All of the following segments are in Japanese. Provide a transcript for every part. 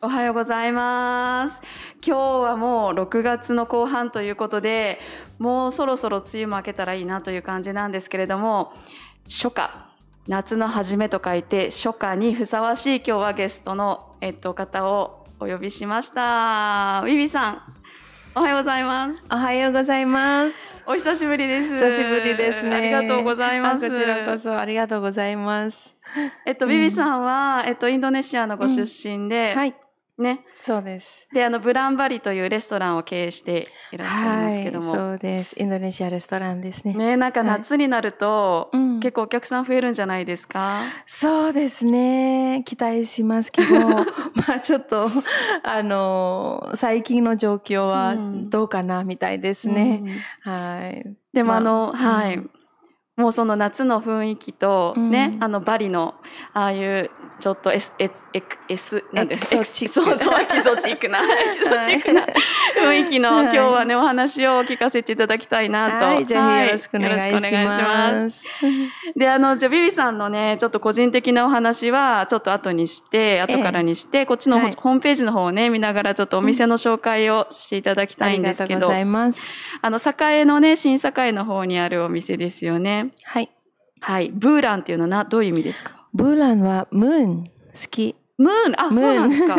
おはようございます。今日はもう6月の後半ということでもうそろそろ梅雨も明けたらいいなという感じなんですけれども初夏夏の初めと書いて初夏にふさわしい今日はゲストの、えっと、方をお呼びしました。ビビさん。おはようございます。おはようございます。お久しぶりです。久しぶりですね。ありがとうございます。こちらこそありがとうございます。えっと、ビビさんは、えっと、インドネシアのご出身で、うん、はいね。そうです。で、あの、ブランバリというレストランを経営していらっしゃいますけども。はい、そうです。インドネシアレストランですね。ね、なんか夏になると、はい、結構お客さん増えるんじゃないですか、うん、そうですね。期待しますけど、まあちょっと、あの、最近の状況はどうかなみたいですね。うん、はい。でも、まあ、あの、はい。もうその夏の雰囲気とね、うん、あのバリのああいうちょっとエスエスエクエスなんですそうそうエキゾチックな。エキゾチックな雰囲気の、はい、今日はねお話を聞かせていただきたいなと、はい、ぜひよろしくお願いします。であのじゃビビさんのねちょっと個人的なお話はちょっと後にして後からにして、えー、こっちの、はい、ホームページの方をね見ながらちょっとお店の紹介をしていただきたいんですけど、うん、ああの栄のね新栄の方にあるお店ですよね。はい。はい。ブーランっていうのはなどういう意味ですか？ブーランはムーン、好き。ムーン？あ、そうなんですか。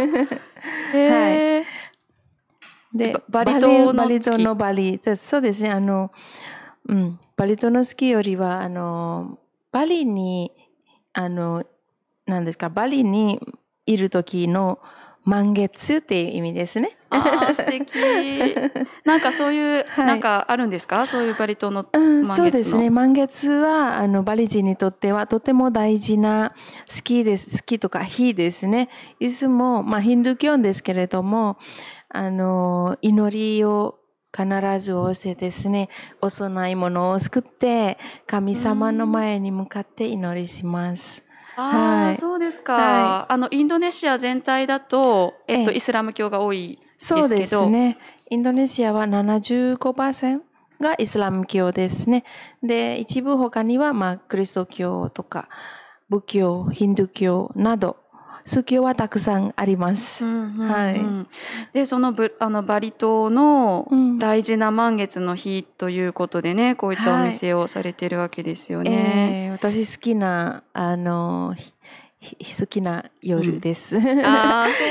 へ はい。で、バリ島のバリ島のバリ。そうですね。あの、うん。バリ島の好きよりは、あの、バリに、あの、何ですか、バリにいる時の満月っていう意味ですね。あ素敵。なんかそういう、はい、なんかあるんですか？そういうバリ島のそうですね。満月はあのバリ人にとってはとても大事な好きです好きとか日ですね。いつも、まあ、ヒンドゥー教ですけれどもあの祈りを必ずおせですね、お供え物を作って、神様の前に向かって祈りします。ああ、はい、そうですか、はい、あのインドネシア全体だと、えっと、イスラム教が多いそうですね。インドネシアは75%がイスラム教ですね。で、一部他には、まあ、クリスト教とか、仏教、ヒンドゥー教など、宗教はたくさんあります。はい。で、そのぶあのバリ島の大事な満月の日ということでね、こういったお店をされてるわけですよね。えー、私好きなあの好きな夜です。うん、ですね、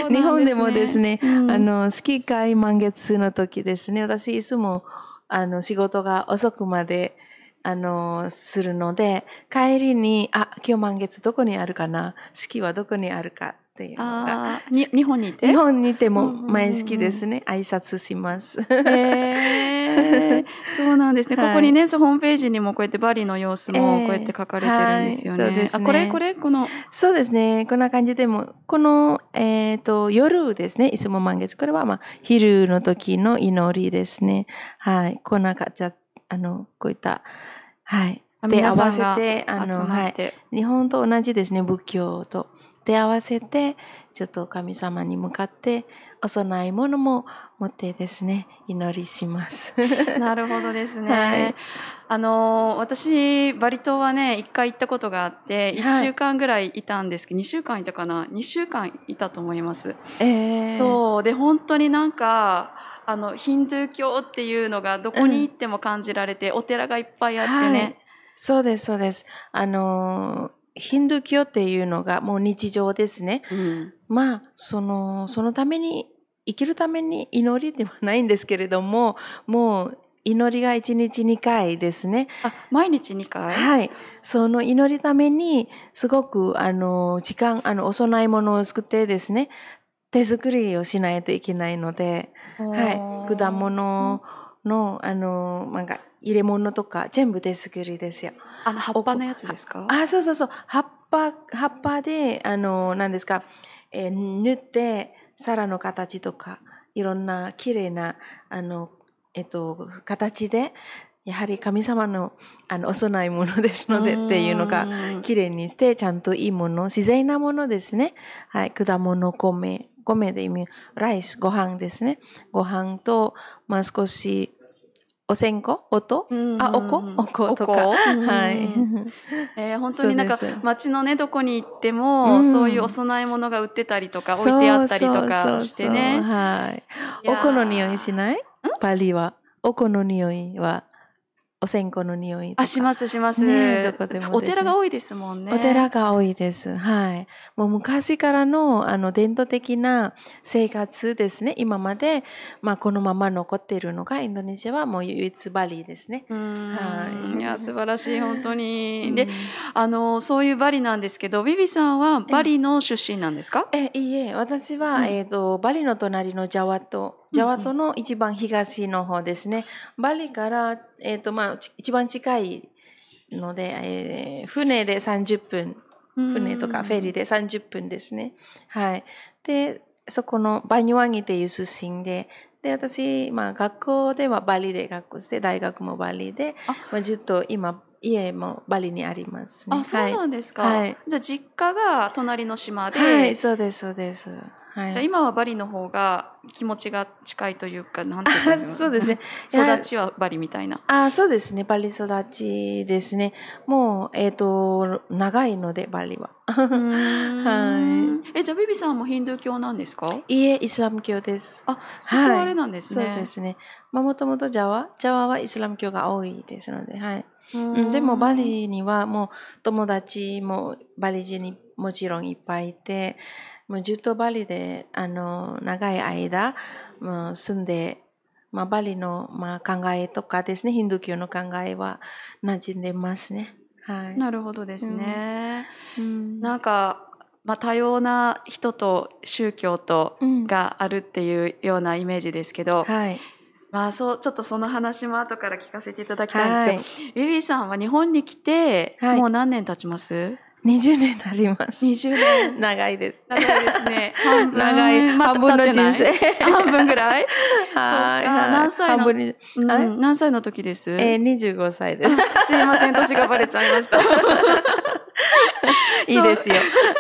日本でもですね、うん、あの月会満月の時ですね、私いつもあの仕事が遅くまであのするので、帰りにあ今日満月どこにあるかな、月はどこにあるかっていうのが。日本にいて？日本にいても前好きですね、挨拶します。へ そうなんですね、はい、ここにねホームページにもこうやってバリの様子もこうやって書かれてるんですよね。えーはい、ねあこれこれこの？そうですね。こんな感じでもこの、えーと、夜ですね。いつも満月。これは、まあ、昼の時の祈りですね。はい、こんな感じあのこういったはい。で合わせてあの、はい、日本と同じですね。仏教と。手合わせてちょっと神様に向かってお供え物も持ってですね祈りします。なるほどですね。はい、あの私バリ島はね一回行ったことがあって1週間ぐらいいたんですけど、はい、2週間いたかな？2週間いたと思います。えー、そうで本当になんかあのヒンドゥー教っていうのがどこに行っても感じられて、うん、お寺がいっぱいあってね。はい、そうですそうです。あのーヒンドゥー教っていうのがもう日常ですね。うん、まあ、その、そのために、生きるために祈りではないんですけれども、もう祈りが1日2回ですね。あ、毎日2回？はい。その祈りために、すごく、あの、時間、あの、お供え物を作ってですね、手作りをしないといけないので、はい。果物の、あの、なんか、入れ物とか全部手作りですよ。あの葉っぱのやつですか？あ、そうそうそう。葉っぱ、葉っぱで、あの、何ですか、えー、縫って、皿の形とか、いろんな綺麗な、あの、えっと、形で、やはり神様のあのお供え物ですのでっていうのが綺麗にしてちゃんといいもの自然なものですね。はい、果物米米で意味ライスご飯ですね。ご飯と、まあ、少しお線香？音？うんあおこ？おことか。はい。えー本当になんかそうです。街のねどこに行っても、うん。そういうお供え物が売ってたりとか置いてあったりとかしてね。はい。おこの匂いしない？パリは。おこの匂いは、お線香の匂いとか。あしますします。ねどこでもねお寺が多いですもんね。お寺が多いです。はい。もう昔からのあの伝統的な生活ですね。今まで、まあ、このまま残っているのがインドネシアはもう唯一バリですね。はいいや素晴らしい本当に。うんであのそういうバリなんですけどビビさんはバリの出身なんですか？えいいえ私は、うんえー、とバリの隣のジャワ島ジャワ島の一番東の方ですね、バリから、えーとまあ、ち一番近いので、えー船で30分船とかフェリーで。で30分ですね。はい。で、そこのバニワギっていう出身で、で、私、まあ学校ではバリで学校して、大学もバリで、あまあ、ずっと今、家もバリにありますね。あそうなんですか。はいじゃあ実家が隣の島で、はい、はい、そうです、そうです。はい。今はバリの方が気持ちが近いというか なんていうんですかそうですね。育ちはバリみたいな。あそうですね。バリ育ちですね。もう、えっ、と、長いので、バリは。はえじゃあビビさんもヒンドゥー教なんですか？いいえ、イスラム教です。あそこはあれなんですそうね。ですね。まあ、もともとジャワ、ジャワはイスラム教が多いですので、はい。ううん、でもバリにはもう友達もバリ人にもちろんいっぱいいて、もうずっとバリであの長い間もう住んで、まあ、バリの、まあ、考えとかですね、ヒンドゥー教の考えは馴染んでますね。はい。なるほどですね。うんなんかまあ多様な人と宗教とうんがあるっていうようなイメージですけど、はい。まあそうちょっとその話も後から聞かせていただきたいんですけど、ビビさんは日本に来てはいもう何年経ちます？20年になります。20年。長いです。長いですね。長い、ま半分の人生。半分ぐらい？はい何歳何歳の時です？えー、25歳です。すいません年がバレちゃいました。いいですよ。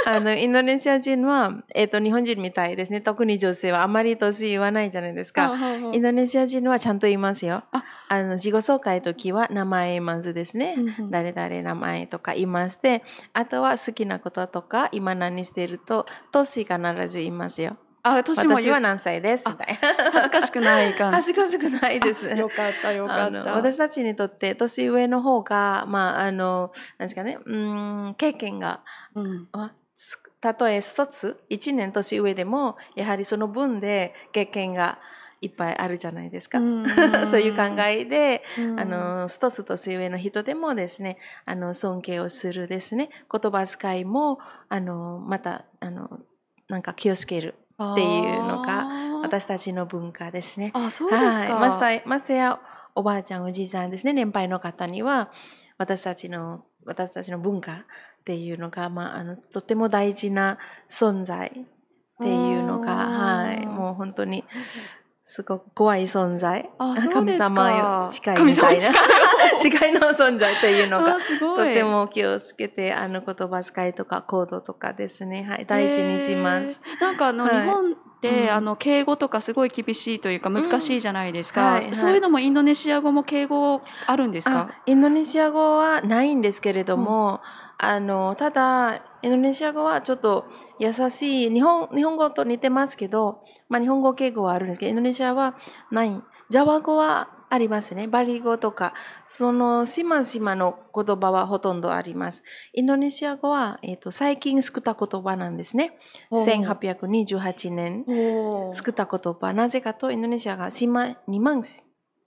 あの、インドネシア人は、えっ、と、日本人みたいですね。特に女性はあまり年言わないじゃないですか。インドネシア人はちゃんと言いますよ。ああの、自己紹介の時は名前まずですね。うんうん誰々名前とか言いまして、あとは好きなこととか、今何してると、年必ず言いますよ。あ年も私は何歳です？みたいな。恥ずかしくない感じ。恥ずかしくないです。よかったよかった。私たちにとって年上の方が、まあ、あの、なんですかね、うーん、経験が、うんたとえ一つ、一年年上でも、やはりその分で経験がいっぱいあるじゃないですか。うん そういう考えで、うんあの、一つ年上の人でもですね、あの、尊敬をするですね、言葉遣いも、あの、また、あの、なんか気をつけるっていうのが私たちの文化ですね。あそうですか。はい、ましてやおばあちゃんおじいさんですね。年配の方には私たちの私たちの文化っていうのが、まあ、あのとても大事な存在っていうのが、はい、もう本当にすごく怖い存在。神様よ近いみたいな。近い。の存在っていうのがとても気をつけてあの言葉遣いとか行動とかですね、はい、大事にします。なんかあの、はい。日本って、うん。あの敬語とかすごい厳しいというか難しいじゃないですか、うんはいはい。そういうのもインドネシア語も敬語あるんですか？あインドネシア語はないんですけれども、あのただインドネシア語はちょっと優しい。日本日本語と似てますけど、まあ、日本語敬語はあるんですけどインドネシアはない。ジャワ語はありますね。バリ語とか。その島々の言葉はほとんどあります。インドネシア語は、えー、と最近作った言葉なんですね。1828年作った言葉。なぜかとインドネシアが島2万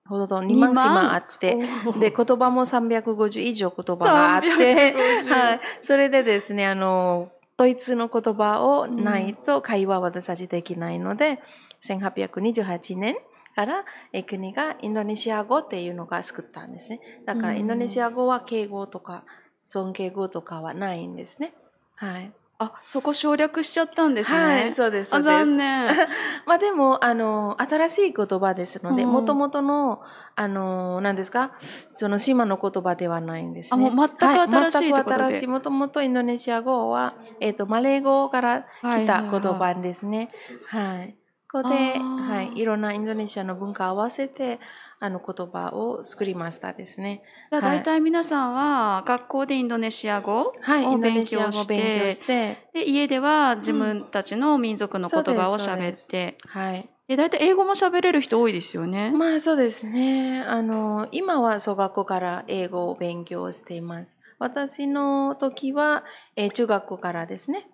ほど。2万？島あってで言葉も350以上言葉があって、350はい、それでですねあのドイツの言葉をないと会話は私たちできないので、1828年からえ国がインドネシア語っていうのが作ったんですね。だからうん。インドネシア語は敬語とか尊敬語とかはないんですね。はい、あそこ省略しちゃったんですね、はい、そうですあです。残念。まあでもあの新しい言葉ですのでうん。もともとのあの何ですか？その島の言葉ではないんですね。あもう全く新しいはってことで。全く新しい。もともとインドネシア語は、えー、とマレー語から来た言葉ですね。はいこで、はい、いろんなインドネシアの文化を合わせてあの言葉を作りましたですね。じゃあはい大体皆さんは学校でインドネシア語を勉強しシア語を勉強てして、で家では自分たちの民族の言葉を喋そうですってはい。で大体英語も喋れる人多いですよね。まあそうですね。あの今は小学校から英語を勉強しています。私の時は、えー中学校からですね。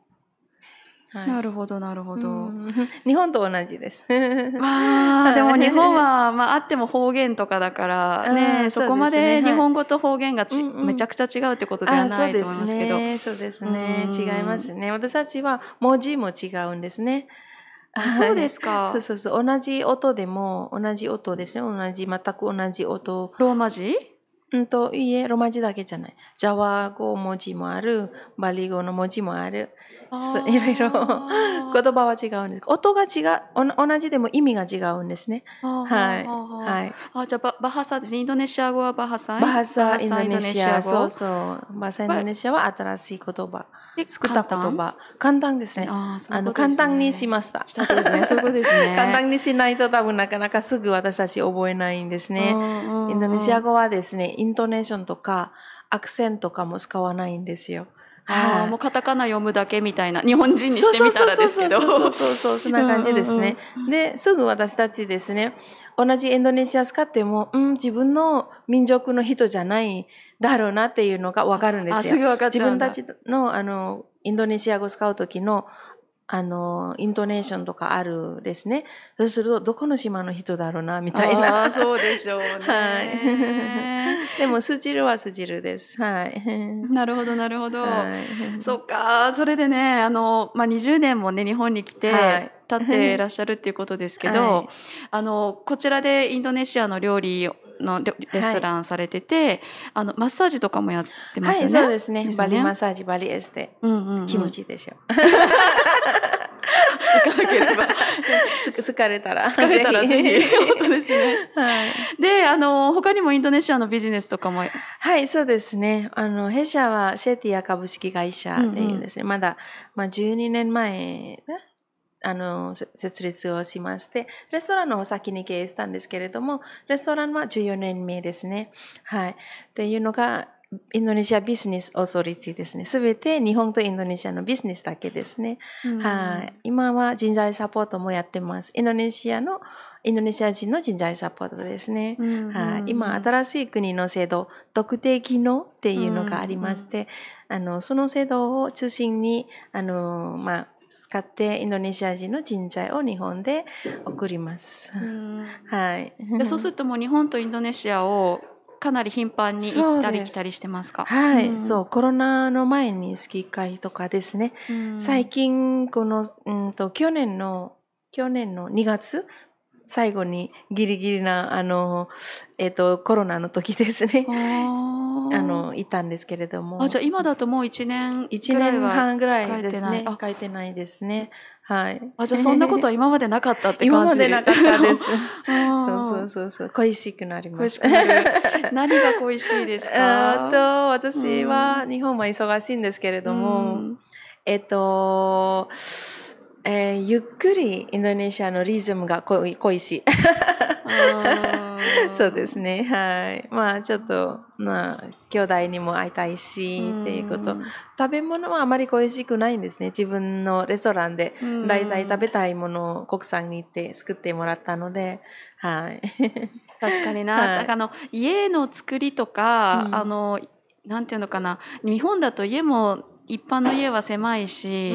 はいなるほどなるほど。うん 日本と同じです。ま あでも日本は、まあ、あっても方言とかだから ねそこまで日本語と方言がち、うんうんめちゃくちゃ違うってことではないと思いますけど。あそうですね。そうですね。うん違いますね。私たちは文字も違うんですね。あそうですかそう。そうそう。同じ音でも同じ音ですね。同じ全く同じ音。ローマ字？うんといいえロマ字だけじゃない。ジャワ語文字もある。バリ語の文字もある。いろいろあ 言葉は違うんです。音が違う。同じでも意味が違うんですね。ーはい。ははい。あじゃあババハサですねインドネシア語はバハサイバハサインドネシア。バハサそうそう。バハサインドネシアは新しい言葉。で作った言葉。簡単ですね。あの簡単にしました。したですねそういうことですね 簡単にしないと多分なかなかすぐ私たち覚えないんですね。インドネシア語語はですね、イントネーションとかアクセントとかも使わないんですよ。あーもうカタカナ読むだけみたいな日本人にしてみたらですけどそうそうそうそうそうそんな感じですね。ですぐ私たちですね同じインドネシア使っても、うん、自分の民族の人じゃないだろうなっていうのがわかるんですよ。あすぐ分かっちゃう自分たちのあのインドネシア語を使う時のあのイントネーションとかあるですね。そうするとどこの島の人だろうなみたいあなー。そうでしょうね。はい。でもスジルはスジルです。はい。なるほどなるほど。はいそっかそれでねあの、まあ、20年もね日本に来て、はい経っていらっしゃるっていうことですけど、はいあのこちらでインドネシアの料理のレレストランされてて、あのマッサージとかもやってますはい、よね。そうですね。すよね？リマッサージ、バリエステ。うんうんうん、気持ちいいでしょ。いかなければつ疲れたら。疲れたらぜひ本当ですね。はい。であの他にもインドネシアのビジネスとかもはい、そうですね。あの、弊社はシェティア株式会社っていうですね、まだ、まあ、12年前ねあの、せ設立をしまして、レストランの先に経営したんですけれども、レストランは14年目ですね。はい。っていうのが、インドネシアビジネスオーソリティですね。すべて日本とインドネシアのビジネスだけですね。はい。今は人材サポートもやってます。インドネシアの、インドネシア人の人材サポートですね。はい、今新しい国の制度特定技能っていうのがありまして、あのその制度を中心にあの、まあ、使ってインドネシア人の人材を日本で送ります。うん。はい、でそうするともう日本とインドネシアをかなり頻繁に行ったり来たりしてますか？はい、うん。そうコロナの前にスキー会とかですね、うん。最近この、うん、と去年の去年の2月最後にギリギリなあの、えっとコロナの時ですね。あのいたんですけれども。あじゃあ今だともう1年1ぐらいは年半ぐらいです書いてない。あ。ね書いてないですね。はい。あじゃあそんなことは今までなかったって感じ。今までなかったです。そうそうそうそう。恋しくなりましくなる。何が恋しいですか？あと私は日本は忙しいんですけれども、うん。えっと、えーゆっくりインドネシアのリズムが恋恋しい。あー そうですね。はい。まあちょっと、まあ、兄弟にも会いたいし、っていうこと。食べ物はあまり恋しくないんですね。自分のレストランで、うんだいたい食べたいものを国産に行って作ってもらったので、はい。確かにな、はいなんかあの家の作りとか、うんあのなんていうのかな日本だと家も一般の家は狭いし、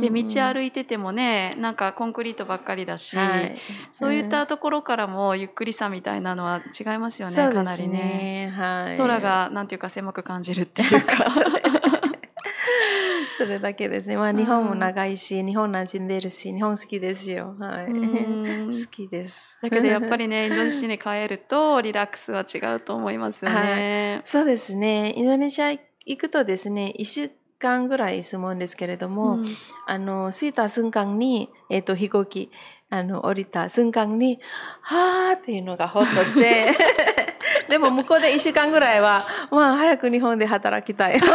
で道歩いててもねなんかコンクリートばっかりだし、はい。そういったところからもゆっくりさみたいなのは違いますよねそうですかなりね。はい。空がなんていうか狭く感じるっていうか。それだけですね。まあ、うん日本も長いし、日本馴染んでるし、日本好きですよ。はい。うん 好きです。だけどやっぱりねインドネシアに帰るとリラックスは違うと思いますよね。そうですね。インドネシア行くとですね、1週間ぐらい住むんですけれども、うん。あの、着いた瞬間に、えっ、と、飛行機あの降りた瞬間にはーっていうのがほっとして でも向こうで1週間ぐらいはまあ早く日本で働きたい。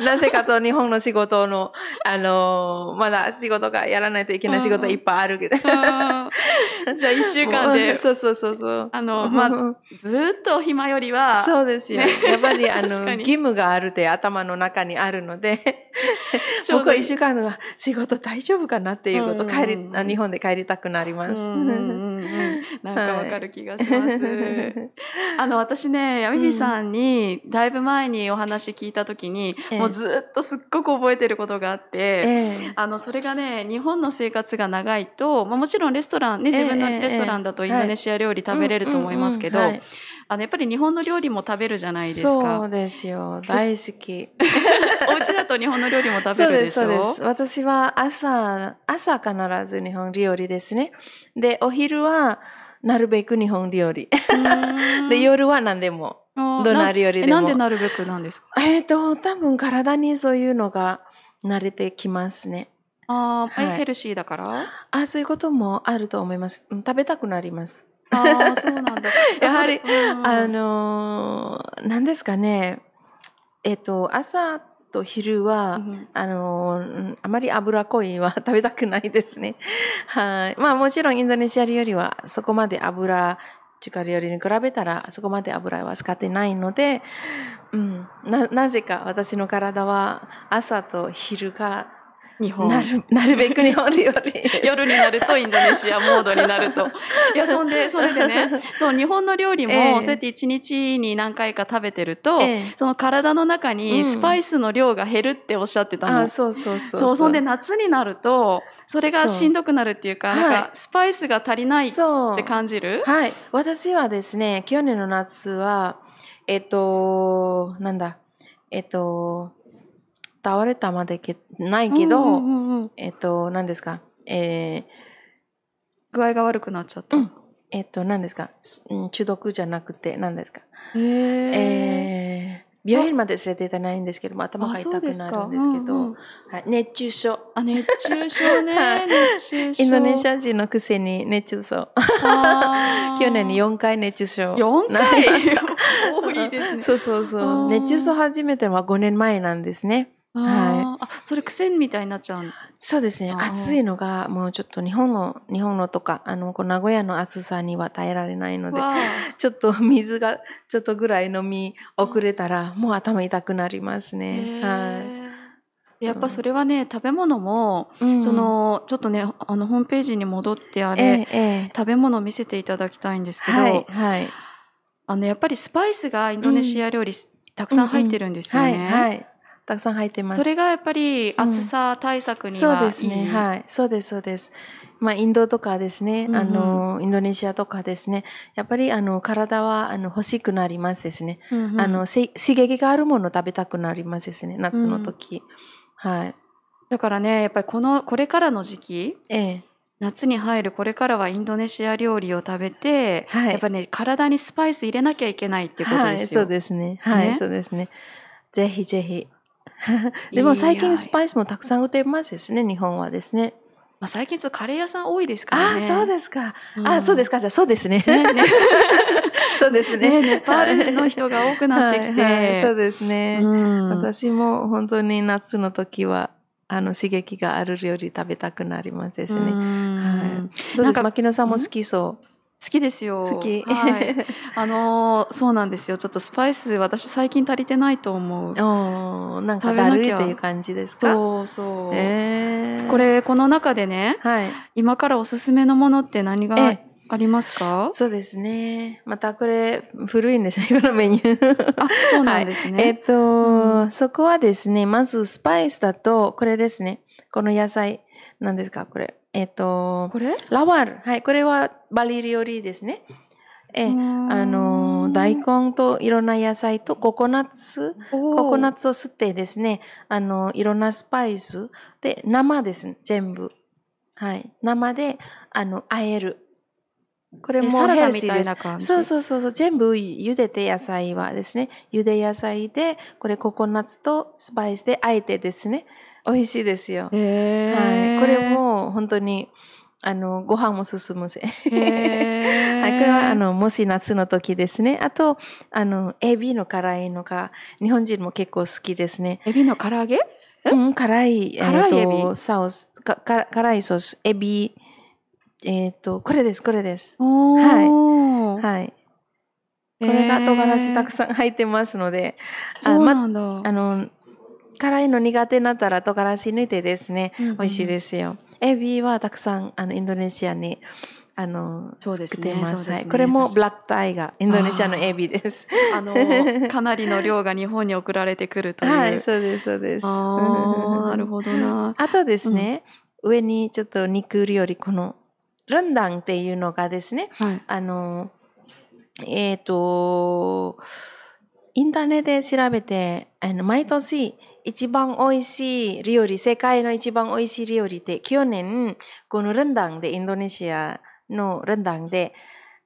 なぜかと日本の仕事のあのまだ仕事がやらないといけない仕事いっぱいあるけど、じゃあ1週間で。そうそうそうそう。あのまあずーっと暇よりはそうですよ。ね。やっぱりあの義務があるって頭の中にある。ので、ちょうどいい。僕は一週間は仕事大丈夫かなっていうこと、うん。帰りあ日本で帰りたくなります。うんうんうんうん。なんかわかる気がします。あの私ね、やみみさんにだいぶ前にお話聞いた時に、ええ。もうずっとすっごく覚えてることがあって、ええ。あのそれがね日本の生活が長いと、まあ、もちろんレストランねええ自分のええレストランだとええ。インドネシア料理食べれると思いますけど、うんうんうん。はいあのやっぱり日本の料理も食べるじゃないですそかう。ですよ。大好き。お家だと日本の料理も食べそうで、るですしょ？そうです。私は朝、朝必ず日本料理ですね。で、お昼はなるべく日本料理。で、夜は何でも。あどんな料理えでも。なんでなるべくなんですか？えっ、と、多分体にそういうのが慣れてきますね。あー、えはいヘルシーだから？あ、そういうこともあると思います。うん食べたくなります。ああそうなんだ。い やはりうんあのー、何ですかね。えっ、と、朝と昼は、うんあのあまり脂っこいは食べたくないですね。はい。まあもちろんインドネシア料理はそこまで油、中華料理に比べたらそこまで油は使ってないので、うん、ななぜか私の体は朝と昼が日本。なるなるべく日本料理。夜になるとインドネシアモードになると。いやそんでそれでねそう日本の料理も、ええ。そうやって一日に何回か食べてると、ええ。その体の中うん。にスパイスの量が減るっておっしゃってたの。あそうそうそうそう。そんで夏になるとそれがしんどくなるっていうかそうなんかはいスパイスが足りないっそうて感じる？はい。私はですね、去年の夏は、えっと、なんだ、えっと、倒れたまでけないけど、うんうんうんうん。えっと、何ですか、え具合が悪くなっちゃった。ーうん。えっと、何ですか、うん中毒じゃなくて、何ですか、へええー病院まで連れて行ってないんですけども、頭が痛くなるんですけど、うんうんはい、熱中症。あ熱中症ね、はい。熱中症。インドネシア人のくせに熱中症。去年に4回熱中症。4な回 多いですね。そうそうそう。熱中症始めては5年前なんですね。あー。あそれ癖みたいになっちゃうそうですね。暑いのがもうちょっと日本の日本のとかあのこう名古屋の暑さには耐えられないので、わちょっと水がちょっとぐらい飲み遅れたらもう頭痛くなりますあね。へはーやっぱそれはね食べ物も、い。うん。そのちょっとねあのホームページに戻ってあれ、ええええ。食べ物を見せていただきたいんですけど、はいはい。あのやっぱりスパイスがインドネシア料理、たくさん入ってるんですよはいね。はい。たくさん入ってます。それがやっぱりうん暑さ対策にそうはいい、ですね。はい。そうです、そうです。まあ、インドとかですね、うんうんあの、インドネシアとかですね、やっぱり、あの、体は、あの、欲しくなりますですね。うんうんあの、せ刺激があるもの食べたくなりますですね、夏の時。はい。だからねやっぱりこのこれからの時期ええ。夏に入るこれからはインドネシア料理を食べて、はいやっぱね体にスパイス入れなきゃいけないってことはい、ですよ。そうですね。はい、ねそうですね。ぜひぜひ。でも最近スパイスもたくさん売ってますですね、日本はですね。まあ、最近ちょっとカレー屋さん多いですからあね。あ、そうですか。うんあそうですか。じゃあそうですね。ねね そうですね。ねネパールの人が多くなってきて。はいはいそうですね。うん私も本当に夏の時はあの刺激がある料理食べたくなりますですね。うんはい、どうです牧野さんも好きそ好きですよ。う。好き。はい。あのーそうなんですよ。ちょっとスパイス私最近足りてないと思う。おーなんかだるいっていう感じですか？そうそう。えーこれこの中でね、はい。今からおすすめのものって何がえありますか？そうですね。またこれ古いんですねこのメニュー。あ、そうなんですね。えっと、そこはですね、まずスパイスだとこれですね。この野菜なんですか？これ。えっとこれ？ラワール。はい、これはバリ料理ですね。ええあの大根といろんな野菜とココナッツコココナッツを吸ってですねあのいろんなスパイス。で生です全部。はい。生であの和える。これもサラダみたいヘルシーです。な感じ？そうそうそうそう。全部茹でて野菜はですね。茹で野菜でこれココナッツとスパイスで和えてですね美味しいですよ、へはい、ーこれも本当にあの、ご飯も進むぜ。へ はい、これは、あの、もし夏の時ですね。あと、あの、エビの辛いのが、日本人も結構好きですね。エビの唐揚げ？え？うん、辛い、辛いエビ？えーとサウス、かか辛いソース、エビ、えっ、と、これです、これです。おーはい。これが唐辛子たくささん入ってますので、んそうまなんだ。あの、辛いの苦手になったら唐辛子抜いてですね、美美味しいですよ。エビはたくさんあのインドネシアにあのそうですねねはい、これもブラックタイガー、インドネシアのエビです。あの かなりの量が日本に送られてくるという。はい、そうです、そうです。ああ、なるほどな。あとですね、上にちょっと肉よりこのランダンっていうのがですね、はい。あの、えっ、と、インターネットで調べて、あの毎年一番美味しい料理、世界の一番美味しい料理って、去年、このランダンで、インドネシアのランダンで、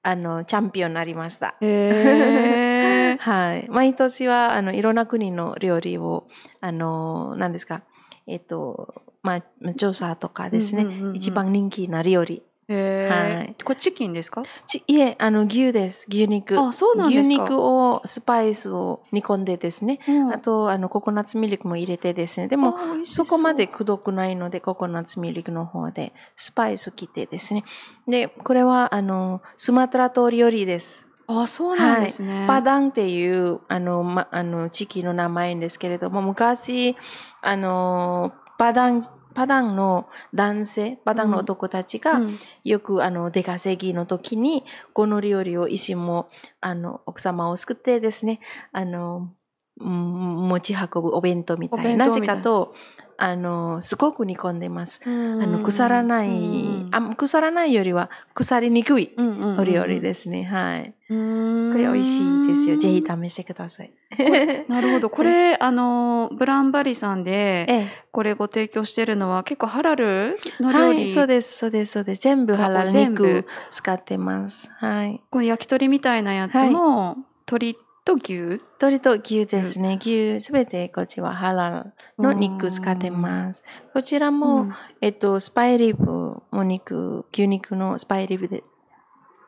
あの、チャンピオンになりました。はい。毎年は、あの、いろんな国の料理を、あの、何ですか、えっ、と、まあ、調査とかですね、一番人気な料理。はい。これチキンですか？ちいえ、あの、牛です。牛肉。あ、そうなんですか。牛肉をスパイスを煮込んでですね。うんあと、あの、ココナッツミルクも入れてですね。でも、そこまでくどくないので、ココナッツミルクの方で、スパイス切ってですね。で、これは、あの、スマトラ島料理です。あ、そうなんですね。パダンっていう、あの、ま、あの、地域の名前ですけれども、昔、あの、パダン、パダンの男性、パダンの男たちが、うん。よくあの出稼ぎの時にこの料理を医師もあの奥様を救ってですねあの、うん持ち運ぶお弁当みたおいな弁当みたいぜかとあのすごく煮込んでます。ああの腐らない、うんあ腐らないよりは腐りにくいお料理ですね。はい。うーんこれ美味しいですよ。ぜひ試してください。なるほど。これ、あの、ブランバリさんで、えこれご提供してるのは結構ハラルえ、の料理？はい、そうです、そうです、そうです。全部ハラル肉使ってます。はい。この焼き鳥みたいなやつも、鶏と牛？鶏と牛ですね。牛すべてこっちはハラルの肉使ってます。こちらも、うんえっと、スパイリブ、お肉、牛肉のスパイリブで。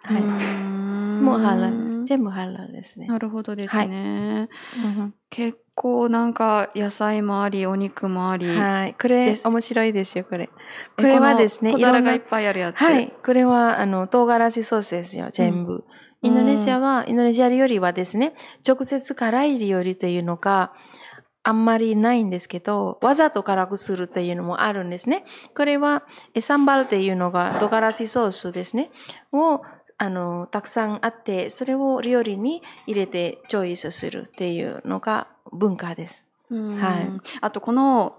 はい。もうハラルです。全部ハラルですね。なるほどですね。うん結構なんか野菜もあり、お肉もあり。はい。これ面白いですよ、これ。えこれはですね、小皿がいっぱいあるやつ。はい。これは、あの、唐辛子ソースですよ、全部。インドネシアは、インドネシア料理はですね、直接辛い料理というのがあんまりないんですけど、わざと辛くするというのもあるんですね。これは、えサンバルっていうのが唐辛子ソースですね。を、あの、たくさんあって、それを料理に入れてチョイスするっていうのが文化です。うんはいあとこの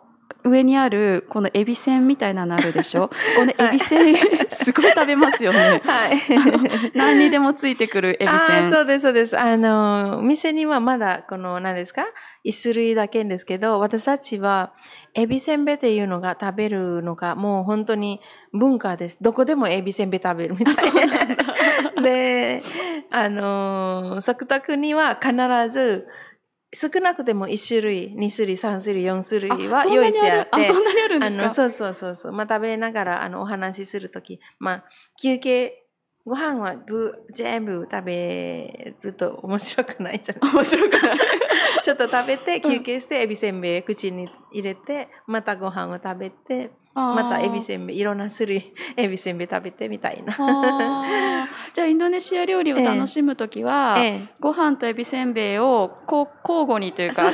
上にあるこのエビせんみたいなのあるでしょ？このエビせん、すごい食べますよね。はい。何にでもついてくるエビせん。そうです、そうです。あの、店にはまだ、この、何ですか？一種類だけですけど、私たちは、エビせんべいっていうのが食べるのが、もう本当に文化です。どこでもエビせんべい食べるみたいな。で、あの、食卓には必ず、少なくても1種類、2種類、3種類、4種類は用意してあって、あそんなにあるんですか？そうそうそうそう。まあ、食べながら、あの、お話しするとき、まあ、休憩、ご飯はぶ全部食べると面白くないじゃない面白くない。ちょっと食べて、休憩して、エビせんべい口に入れて、またご飯を食べて、またエビせんべい、いろんな種類、エビせんべい食べてみたいな。じゃあインドネシア料理を楽しむときは、ええ。ご飯とエビせんべいをこう交互にというか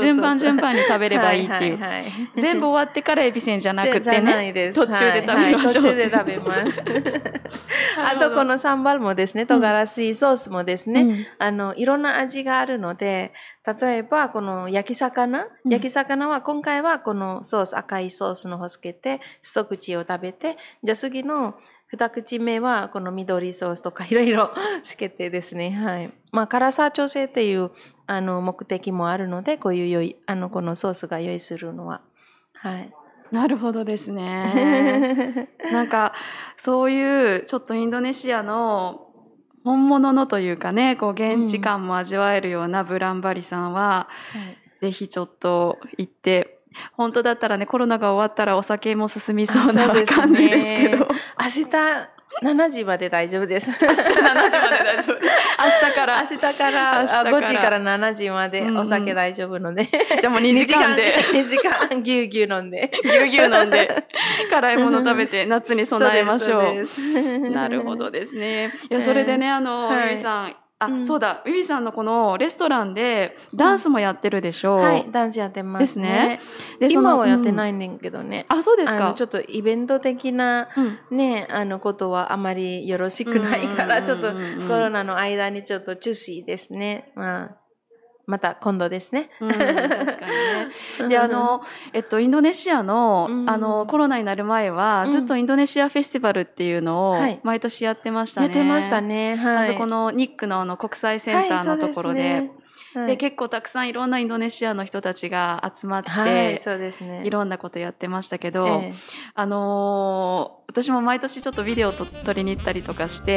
順番順番に食べればいいっていう、ははいはい。全部終わってからエビせんじゃなくてなね途中で食べましょう。はい。はい途中で食べます。あとこのサンバルもですね、唐辛子ソースもですね、うん。あのいろんな味があるので例えばこの焼き魚、うん。焼き魚は今回はこのソース赤いソースの方つけて一口を食べてじゃあ次の二口目はこの緑ソースとかいろいろつけてですね。はい。まあ辛さ調整っていうあの目的もあるのでこういう良いあのこのソースが用意するのは。はい。なるほどですね。なんかそういうちょっとインドネシアの本物のというかねこう現地感も味わえるようなブランバリさんは、ぜひちょっと行って本当だったらねコロナが終わったらお酒も進みそうな感じですけど。明日7時まで大丈夫です。明日7時まで大丈夫。明日から。明日から明日からあ5時から7時までお酒大丈夫ので、じゃあもう2時間で2時間ぎゅうぎゅう飲んでぎゅうぎゅう飲んで辛いもの食べて夏に備えましょう。なるほどですね。いやえーそれでねあの、はいさんあ、うん。そうだ。ウィビさんのこのレストランでダンスもやってるでしょ。う。はいダンスやってますですね。ねで今はやってうんないねんけどね、あそうですか。ちょっとイベント的なうん。ねあのことはあまりよろしくないからちょっとうんうんうんうん。コロナの間にちょっと中止ですね。まあまた今度ですねうん、確かにね。であのえっとインドネシアの,、うんあのコロナになる前は、うんずっとインドネシアフェスティバルっていうのをはい毎年やってましたね。やってましたねはいあそこのニックのあの国際センターのところで。はいそうですねはい。で結構たくさんいろんなインドネシアの人たちが集まって、はい、そうですね。いろんなことやってましたけど、ええ。あのー私も毎年ちょっとビデオと撮りに行ったりとかして、え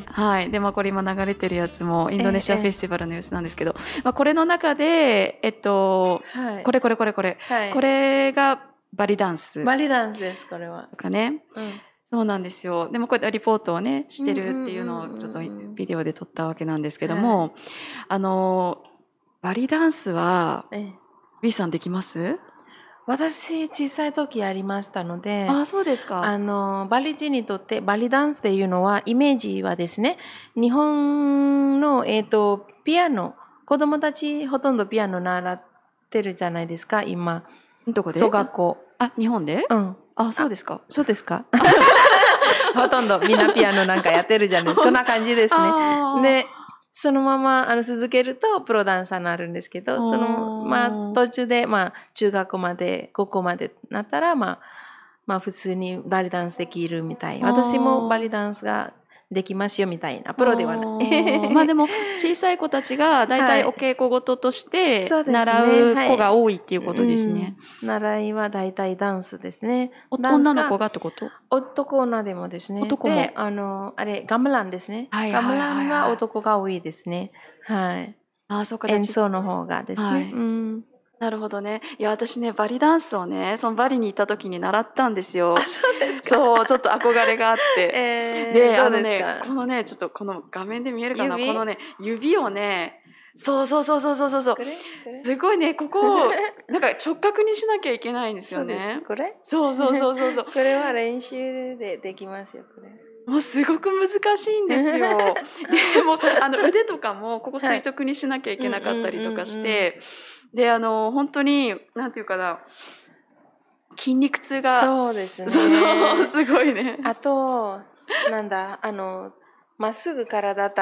え。はい、でまあこれ今流れてるやつもインドネシアええフェスティバルの様子なんですけど、まあ、これの中でえっとはい、これこれこれこれはい、これがバリダンス。バリダンスです、これは。とかね。うん。そうなんですよ。でもこうやってリポートをねしてるっていうのをちょっとビデオで撮ったわけなんですけども、あのーバリダンスはええ。B さんできます？私、小さい時やりましたので、あそうですか。あのバリ人にとってバリダンスっていうのはイメージはですね日本の、えー、とピアノ子供たちほとんどピアノ習ってるじゃないですか今。どこで？小学校。あ日本で？うん。あそうですか。そうですか。ほとんどみんなピアノなんかやってるじゃないですか。こんな感じですね。でそのままあの続けるとプロダンサーになるんですけどそのまあ途中でまあ中学まで高校までなったらまあまあ普通にバリダンスできるみたい。私もバリダンスができますよみたいなプロではなあいー。まあでも小さい子たちが大はい。体お稽古事として習う子が多いっていうことですね。うん。習いは大体ダンスですね。女の子がってこと？男女でもですね。男もであのあれガムランですね、はいはいガはいはい。ムランは男が多いですね。はい。ああそうか。演奏の方がですね、はい。うんなるほどね。いや私ねバリダンスをねそのバリに行った時に習ったんですよ。あ。そうですか。そうちょっと憧れがあって。えー、でどあのねこのねちょっとこの画面で見えるかな？指？このね指をねそうそうそうそうそうそう。すごいねここを なんか直角にしなきゃいけないんですよね。これ？そうそうそうそうそう。これは練習でできますよこれ。もうすごく難しいんですよ。でもあの腕とかもここ垂直にしなきゃいけなかったりとかして、であの本当になんていうかな筋肉痛がそうですね。そうそうすごいね。あとなんだあのまっすぐ体立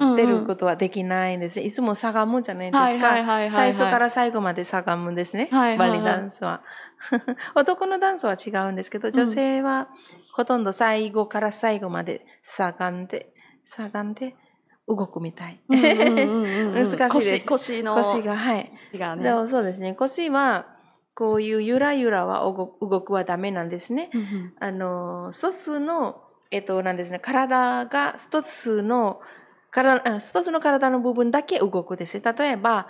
うんってることはできないんです、いつもしゃがむじゃないですか、最初から最後までしゃがむんですね、はいはいはい。バリダンスは。男のダンスは違うんですけど女性はほとんど最後から最後までしゃがんでしゃがんで動くみたい、難しいです。腰腰の。腰がはい。腰がね。でもそうですね。腰はこういうゆらゆらは動動くはダメなんですね。うんうん。あの一つのえっとなんですね。体が一つの体あ一つの体の部分だけ動くです例えば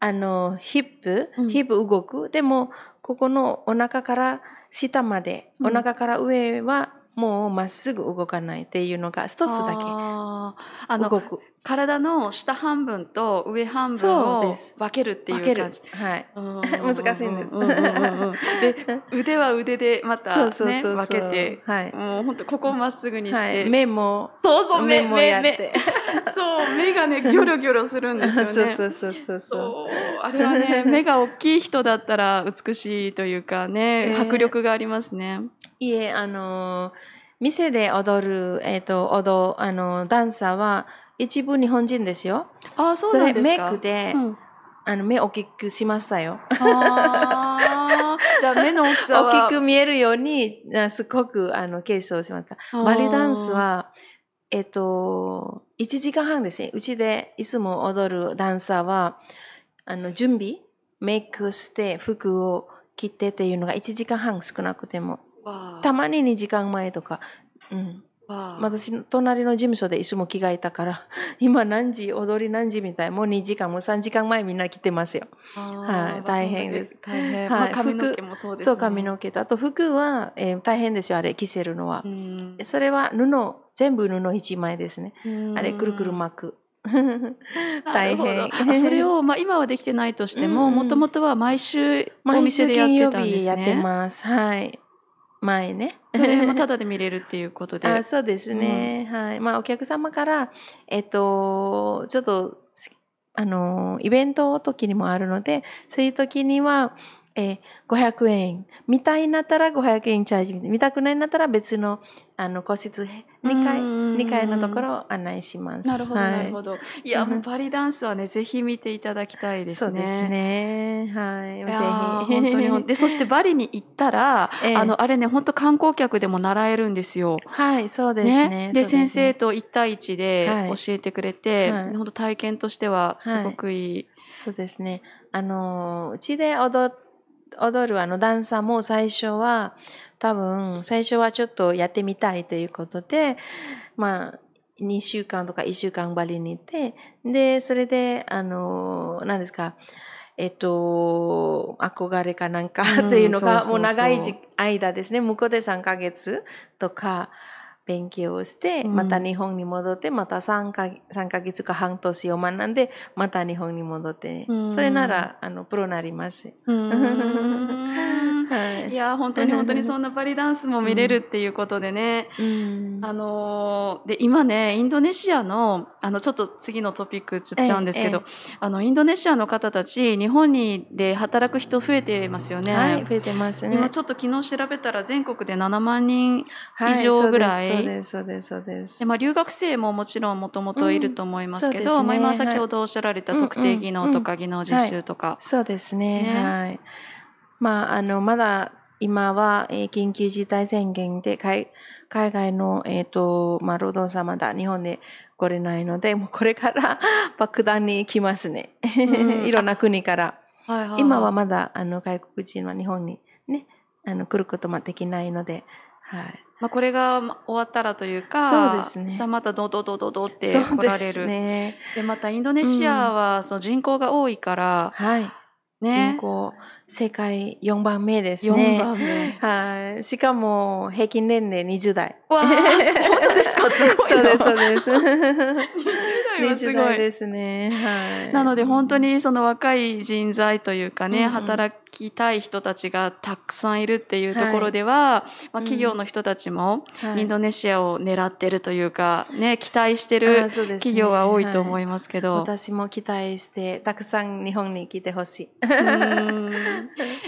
あのヒップ、うん。ヒップ動く。でもここのお腹から下まで、うん。お腹から上はもうまっすぐ動かないっていうのが一つだあー。あの体の下半分と上半分を分けるっていう感じ。はい。難 難しいんです。腕は腕でまたそうそうねそうそう。分けて、はい、もう本当ここをまっすぐにして、はい、目もそうそう目目も目そう目がねギョロギョロするんですよね。そうそうそう。そうあれはね目が大きい人だったら美しいというかね、えー。迫力がありますね。いえ、あの、店で踊る、えっ、と、踊、あの、ダンサーは、一部日本人ですよ。あーそうなんですか。それメイクで、うんあの、目大きくしましたよ。あーじゃあ 目の大きさは大きく見えるように、あすごく、あの、継承しました。バリダンスは、えっ、と、1時間半ですね。うちでいつも踊るダンサーは、あの、準備、メイクして、服を着てっていうのが1時間半少なくても。たまに2時間前とか、うん、私の隣の事務所でいつも着替えたから 今何時踊り何時みたいもう2時間もう3時間前みんな来てますよ。はい大変です大変。はいまあ髪の毛もそうですね。そう髪の毛とあと服は、えー大変ですよあれ着せるのはう。ん。それは布全部布一枚ですね。あれくるくる巻く。大変それを、まあ、今はできてないとしてももともとは毎週お毎店でやっ週金曜てたんです日やってね。ます。はい。前ね。それもただで見れるっていうことで。あそうですね、はい。まあお客様からえっとちょっとあのイベント時にもあるのでそういう時には、えー、500円。見たいんだったら500円チャージ見たくないんだったら別のあの個室2階うん2階のところを案内します。なるほど、はいなるほど。いや、うんもうバリダンスはね、ぜひ見ていただきたいですね。そうですね。はい。ぜひ。本当に でそしてバリに行ったら、ええあのあれね本当観光客でも習えるんですよ。はい、そうですね。でそうすね先生と一対一ではい教えてくれて、はい本当体験としてはすごくいい。そうですね。あの、うちで踊踊るあのダンサーも最初は、多分、最初はちょっとやってみたいということで、まあ、2週間とか1週間バリに行って、で、それで、あの、何ですか、えっと、憧れかなんかうんっていうのが、もう長いじ間ですね。向こうで3ヶ月とか、勉強をして、うんまた日本に戻って、また3か ,3 ヶ月か半年を学んで、また日本に戻って、うんそれならあのプロになります。いいや本当に 本当にそんなバリダンスも見れるっていうことでね、うんあのーで今ねインドネシアのあのちょっと次のトピック言っちゃうんですけど、えあのインドネシアの方たち日本にで働く人増えてますよね。はい、増えてますね。今ちょっと昨日調べたら全国で7万人はい以上ぐらいそうです、そうです、そうです。で、まあ、留学生ももちろんもともといると思いますけど、うんねまあ、今はい先ほどおっしゃられた特定技能とか技能実習とか、そうですね。ねはい。まあ、あの、まだ今は、えー緊急事態宣言で海海外の、えーとまあ、労働者まだ日本で来れないので、もうこれから 爆弾に来ますね。ん いろんな国から。はいはいはい今はまだあの外国人は日本にね、あの来ることもできないので、はい。まあ、これがま終わったらというかそうですねさあまたドドドドドって来られるね。でまたインドネシアはその人口が多いから、はい。ね人口世界4番目です4ね。番目。はい。しかも平均年齢20代。わあ本当ですか？すごいそうなですそうです。20代はす20ごい。代ですね。はい。なので本当にその若い人材というかね、うんうん働きたい人たちがたくさんいるっていうところでは、まあ、企業の人たちもはいインドネシアを狙ってるというか、ね、期待してる企業は多いと思はいいますけど。私も期待してたくさん日本に来てほしい。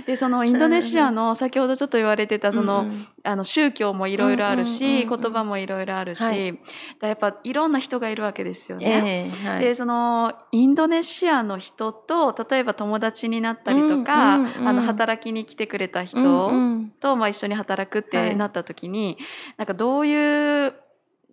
でそのインドネシアの先ほどちょっと言われてたその、うんうん。あの宗教もいろいろあるし、うんうんうんうん言葉もいろいろあるし、はい。やっぱいろんな人がいるわけですよね。ええはい。でそのインドネシアの人と例えば友達になったりとか、うんうんうんあの働きに来てくれた人うんうん。と、まあ、一緒に働くっはい。てなった時に、なんかどういう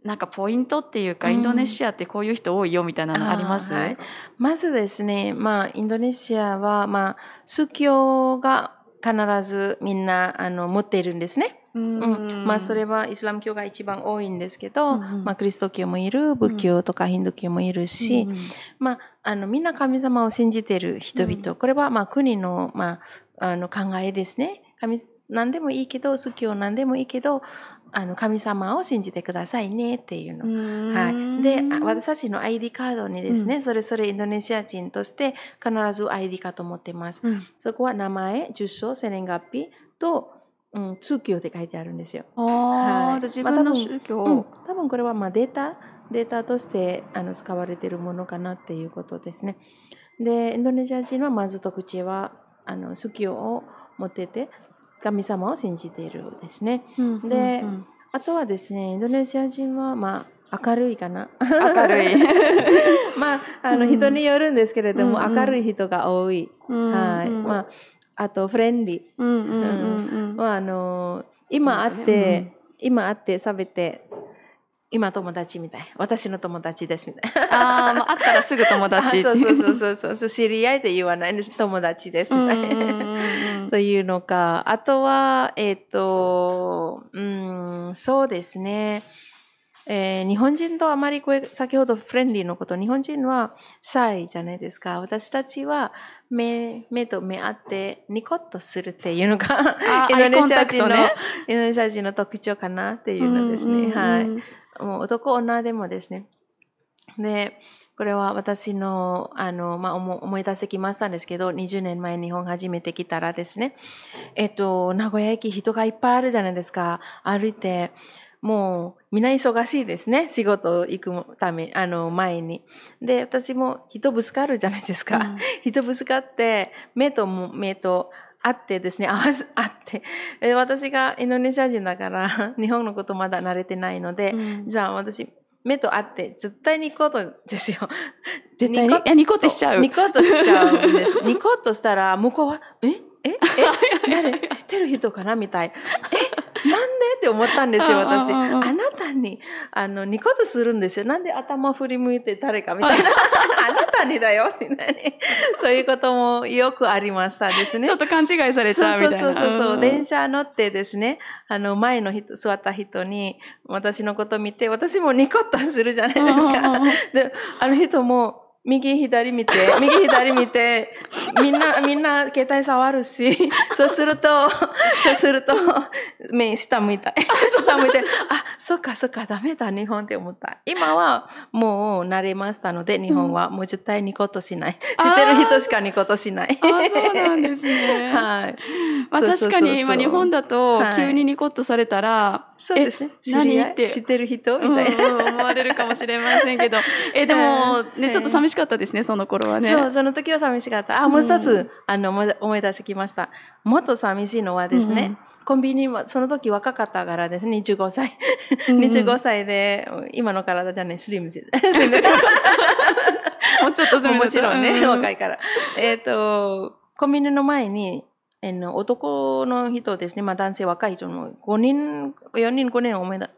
なんかポイントっていうか、うん。インドネシアってこういう人多いよみたいなのあります、あーはい。まずですね、まあ、インドネシアは、まあ、宗教が必ずみんなあの持っているんですね。うん。うん。まあ、それはイスラム教が一番多いんですけど、うんうん。まあ、キリスト教もいる仏教とかヒンドゥー教もいるし、うんまあ、あのみんな神様を信じている人々、うん。これはまあ国の,、まあ、あの考えですね。神何でもいいけど宗教何でもいいけどあの神様を信じてくださいねっていうの。はい、であ私たちの ID カードにですね、それぞれインドネシア人として必ず ID カードを持ってます。うんそこは名前、住所、生年月日と、うん、宗教って書いてあるんですよ。あはい自分のまあ多分多分これはまあデータデータとしてあの使われているものかなっていうことですね。でインドネシア人はまず特徴はあの宗教を持ってて神様を信じているですね。うんであとはですねインドネシア人はまあ明るいかな？明るい まああのうん人によるんですけれども、うんうん明るい人が多い。はい。まああとフレンリー。うんうんうんうんまああの今会って、今会って食べて今友達みたい。私の友達ですみたい。ああ、まあ、会ったらすぐ友達そう。そうそうそうそうそう。知り合いで言わないんです。友達ですみたい。うんうんうんうんというのか。あとはえっ、とうんそうですね。えー日本人とあまり声、先ほどフレンリーのこと、日本人はサイじゃないですか。私たちは目、目と目あってニコッとするっていうのがあ、インドネシア人の、ね。インドネシア人の特徴かなっていうのですね。はい。もう男女でもですね。で、これは私の、あの、まあ、思思い出してきましたんですけど、20年前日本初めて来たらですね、えっと、名古屋駅人がいっぱいあるじゃないですか。歩いて、もうみんな忙しいですね。仕事行くため、あの、前に。で、私も人ぶつかるじゃないですか。うん人ぶつかって、目とも目と会ってですね、合わず、会 って。え私がインドネシア人だから、日本のことまだ慣れてないので、うんじゃあ私、目と会って、絶対に行くことですよ。絶対に？ニコッいやニコってしちゃう？ニコッとしちゃうんです。ニコッとしたら、向こうは、えええ誰？知ってる人かな？みたい。えって思ったんですよ、私。うんうんうんうんあなたに、あの、ニコッとするんですよ。なんで頭振り向いて誰かみたいな。あなたにだよってね。そういうこともよくありましたですね。ちょっと勘違いされちゃうみたいな。そうそうそうそう、ん電車乗ってですねあの前の人座った人に私のこと見て私もニコッとするじゃないですうんうんかうんであの人も右左見て右左見てみんなみんな携帯触るしそうするとそうすると目下向いた 下向いてあそっかそっかダメだ日本って思った今はもう慣れましたので日本はもう絶対ニコッとしない、知ってる人しかニコッとしない。あそうなんですね。はい。まあ確かに今日本だとはい。急にニコッとされたら、そうですね。知り合い何って知ってる人？みうんたいな。うん思われるかもしれませんけど、えでもはいねちょっと寂しかったですねその頃はね。そう、その時は寂しかった。あ、もう一つ、うんあの、思い出してきました。もっと寂しいのはですね、うんうんコンビニは、その時若かったからですね、25歳。うんうん25歳で、今の体じゃない、スリムし。もうちょっともちろんね、若い。いから。えっ、と、コンビニの前に、あの男の人ですね、まあ男性若い人の5人、4人、5人思い出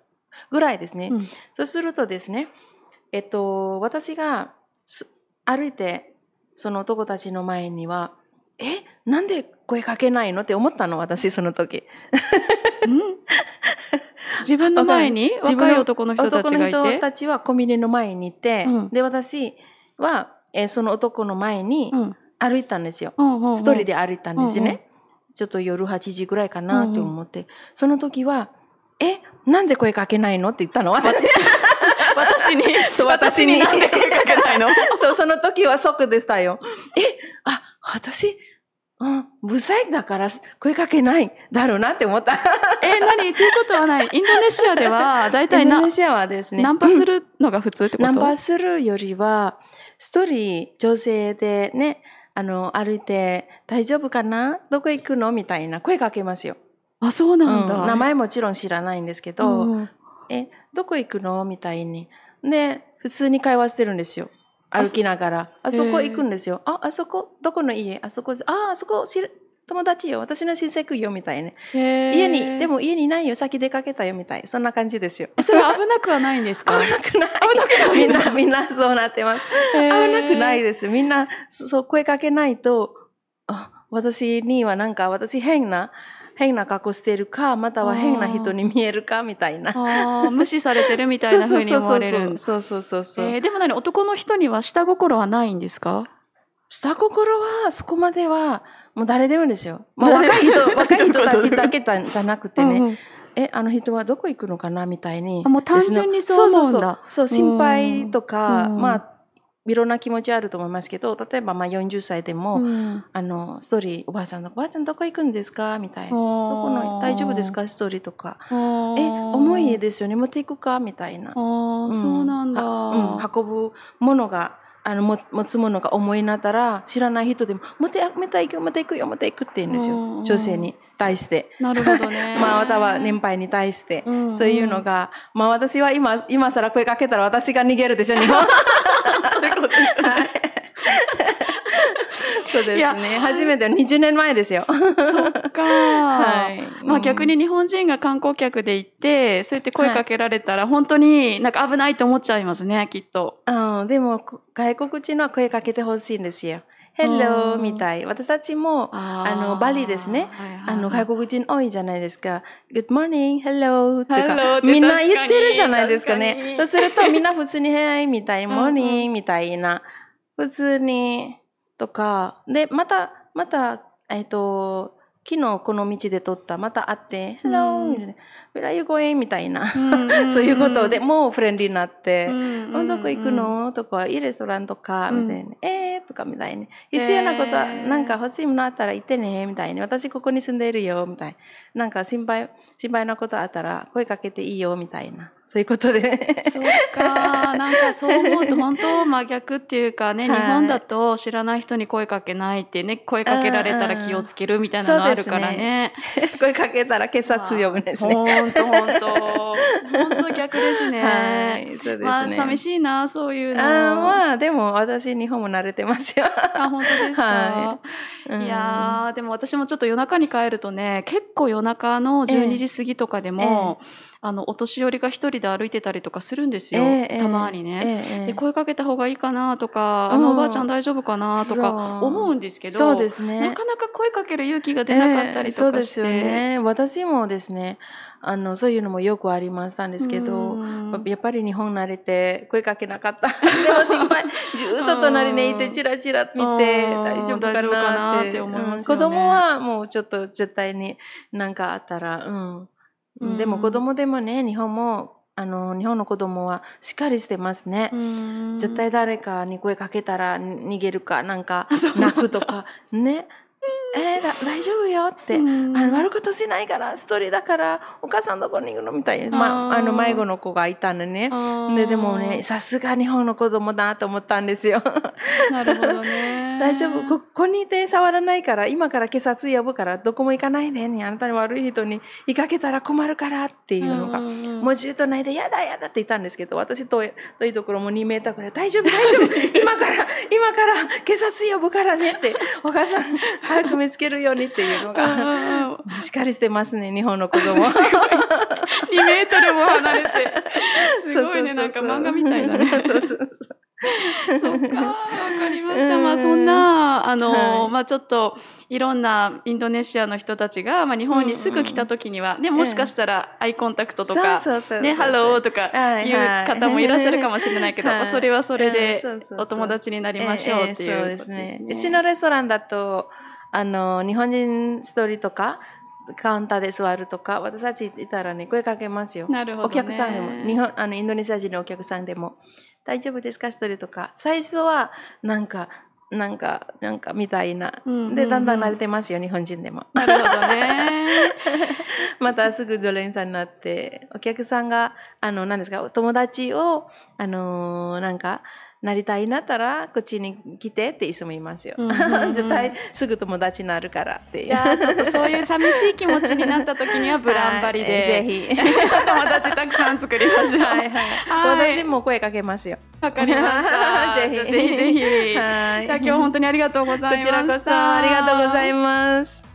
ぐらいですね。うんそうするとですね、えっと、私がす歩いて、その男たちの前には、え、なんで声かけないのって思ったの、私、その時。うん自分の前に若い男の人た男のちがいて。人たちはコンビニの前にいて、うんで、私は、えーその男の前にうん歩いたんですよ。うんうんうん一人で歩いたんですね。うんうんちょっと夜8時ぐらいかなって思って、その時は、え、なんで声かけないのって言ったの？私。私に？そう私に。なんで声かけないの？そう、その時は即でしたよ。え、あ、私、うん、ブサイだから声かけないだろうなって思った。え何？っていうことはない。インドネシアでは大体なインドネシアはですね、ナンパすうんるのが普通ってこと、ナンパするよりは、一人女性でね、あの、歩いて、大丈夫かな？どこ行くの？みたいな声かけますよ。あそうなんだ、うん名前もちろん知らないんですけど、うんえ、どこ行くの？みたいに。で、普通に会話してるんですよ。あ歩きながら。あそこ行くんですよ。あ、あそこ、どこの家？あそこ、あ、あそこ知る、友達よ。私の親戚よ。みたいな。へー家に、でも家にいないよ。先出かけたよ。みたい。そんな感じですよ。それ危なくはないんですか？危なくない。危なくないみんな、みんなそうなってます。危なくないでです。みんな、そう、声かけないと、あ、私にはなんか、私変な、変な格好してるか、または変な人に見えるか、みたいな。無視されてるみたいな 風に思われるそうそうそうそうそうそうそう。えーでも何男の人には下心はないんですか？下心はそこまではもう誰でもですよ。まあ、若い人 若い人たちだけだじゃなくてね、うんうん。えあの人はどこ行くのかなみたいに。あもう単純にそう思うんだ。そうそうそう。そう心配とか、うんまあいろんな気持ちあると思いますけど例えばまあ40歳でも、うん。あの一人おばあさんの「おばあちゃんどこ行くんですか?」みたいな「どこの大丈夫ですか？一人」とか「え重いですよね。持っていくか?」みたいな。あーそうなんだ、はうん、運ぶものがあのも持つものが重いなったら知らない人でも「持って持っていくよ持っていくよ持っていく」って言うんですうんよ女性に対して。なるほどね まあまたは年配に対して。うんそういうのが、まあ私は今、今更声かけたら私が逃げるでしょ、日本。そういうことですよね そうですね。初めて20年前ですよ。そっか、はい。まあ逆に日本人が観光客で行ってそうやって声かけられたら本当になんか危ないと思っちゃいますねきっと。うん、でもこ外国人は声かけてほしいんですよ。Hello みたい。私たちも、ああのバリですね。はいはいはい。あの外国人多いじゃないですか。Good morning, hello とか、みんな言ってるじゃないですかね。そうするとみんな普通に Hey みたい、Morning みたいな、普通に。とか、で、また、また、えっと、昨日この道で撮った、また会って、うん Hello みたいな Where are you going? みたいな。そういうことでもうフレンドリーになって、どこ行くの？とか、いいレストランとか、うんみたいな。えー？とかみたいに。必要なこと、なんか欲しいものあったら言ってね、みたいに。私ここに住んでいるよ、みたいな。なんか心配、心配なことあったら声かけていいよ、みたいな。そういうことで。そっか、なんかそう思うと本当真逆っていうかね、はい日本だと知らない人に声かけないってね、声かけられたら気をつけるみたいなのあるからね。声かけたら警察呼ぶんですね。本当本当本当逆ですね。はい、そうですね。まあ寂しいな、そういうの。あーまあ、でも私日本も慣れてますよ。あ本当ですか？はうんいやーでも私もちょっと夜中に帰るとね結構夜中の12時過ぎとかでも、あのお年寄りが一人で歩いてたりとかするんですよ、ええたまにね。ええで声かけた方がいいかなとか、うんあのおばあちゃん大丈夫かなとか思うんですけどそうですね。なかなか声かける勇気が出なかったりとかして、ええそうですよね。私もですね、あのそういうのもよくありましたんですけど、うんやっぱり日本慣れて声かけなかった。でも心配。ずっと隣にいてチラチラ見てうん大丈夫かなってなって思いますよねうん子供はもうちょっと絶対に何かあったら、うん。うん。でも子供でもね、日本もあの日本の子供はしっかりしてますね。うん。絶対誰かに声かけたら逃げるかなんか泣くとか。ねえーだ大丈夫よって、うん。あの悪いことしないから一人だからお母さんどこに行くのみたいな、まあ、あの迷子の子がいたのね。うんででもねさすが日本の子供だと思ったんですよ。なるほどね。大丈夫。こここにいて触らないから今から警察呼ぶからどこも行かないでね。あなたに悪い人に言いかけたら困るからっていうのが、んんん。もうずっと泣いて、やだやだって言ったんですけど、私遠い遠いところも2メーターくらい、大丈夫大丈夫。今から、今から警察呼ぶからねって、お母さん早く見つけるようにっていうのうんが、うんうんしっかりしてますね、日本の子供。2メートルも離れて。すごいね、なんか漫画みたいだね。そうそうそう。そっか、わかりました。うんまあそんな、あの、はいまあちょっといろんなインドネシアの人たちが、まあ日本にすぐ来た時には、ね、もしかしたらアイコンタクトとか、ね、ハローとかはいいうはい方もいらっしゃるかもしれないけど、はいそれはそれうんでお友達になりましょうっていうね。うちのレストランだと、あの、日本人一人とか、カウンターで座るとか、私たちいたらね、声かけますよ。なるほど、ね。お客さんでも、日本、あの、インドネシア人のお客さんでも、大丈夫ですか？一人とか。最初は、なんか、なんか、なんか、みたいな。うんうんうんで、だんだん慣れてますよ、日本人でも。なるほどね。またすぐ常連さんになって、お客さんが、あの、何ですか、お友達を、あのーなんか、なりたいなったら、こっちに来てっていつも言いますよ。うんうんうん絶対すぐ友達になるからっていう。いやーちょっとそういう寂しい気持ちになった時にはブランバリで、はいぜひ。友達たくさん作りましょう。はいはい。はい私も声かけますよ。わかりました。ぜひぜひぜひ。じはいゃあ今日本当にありがとうございました。こちらこそありがとうございます。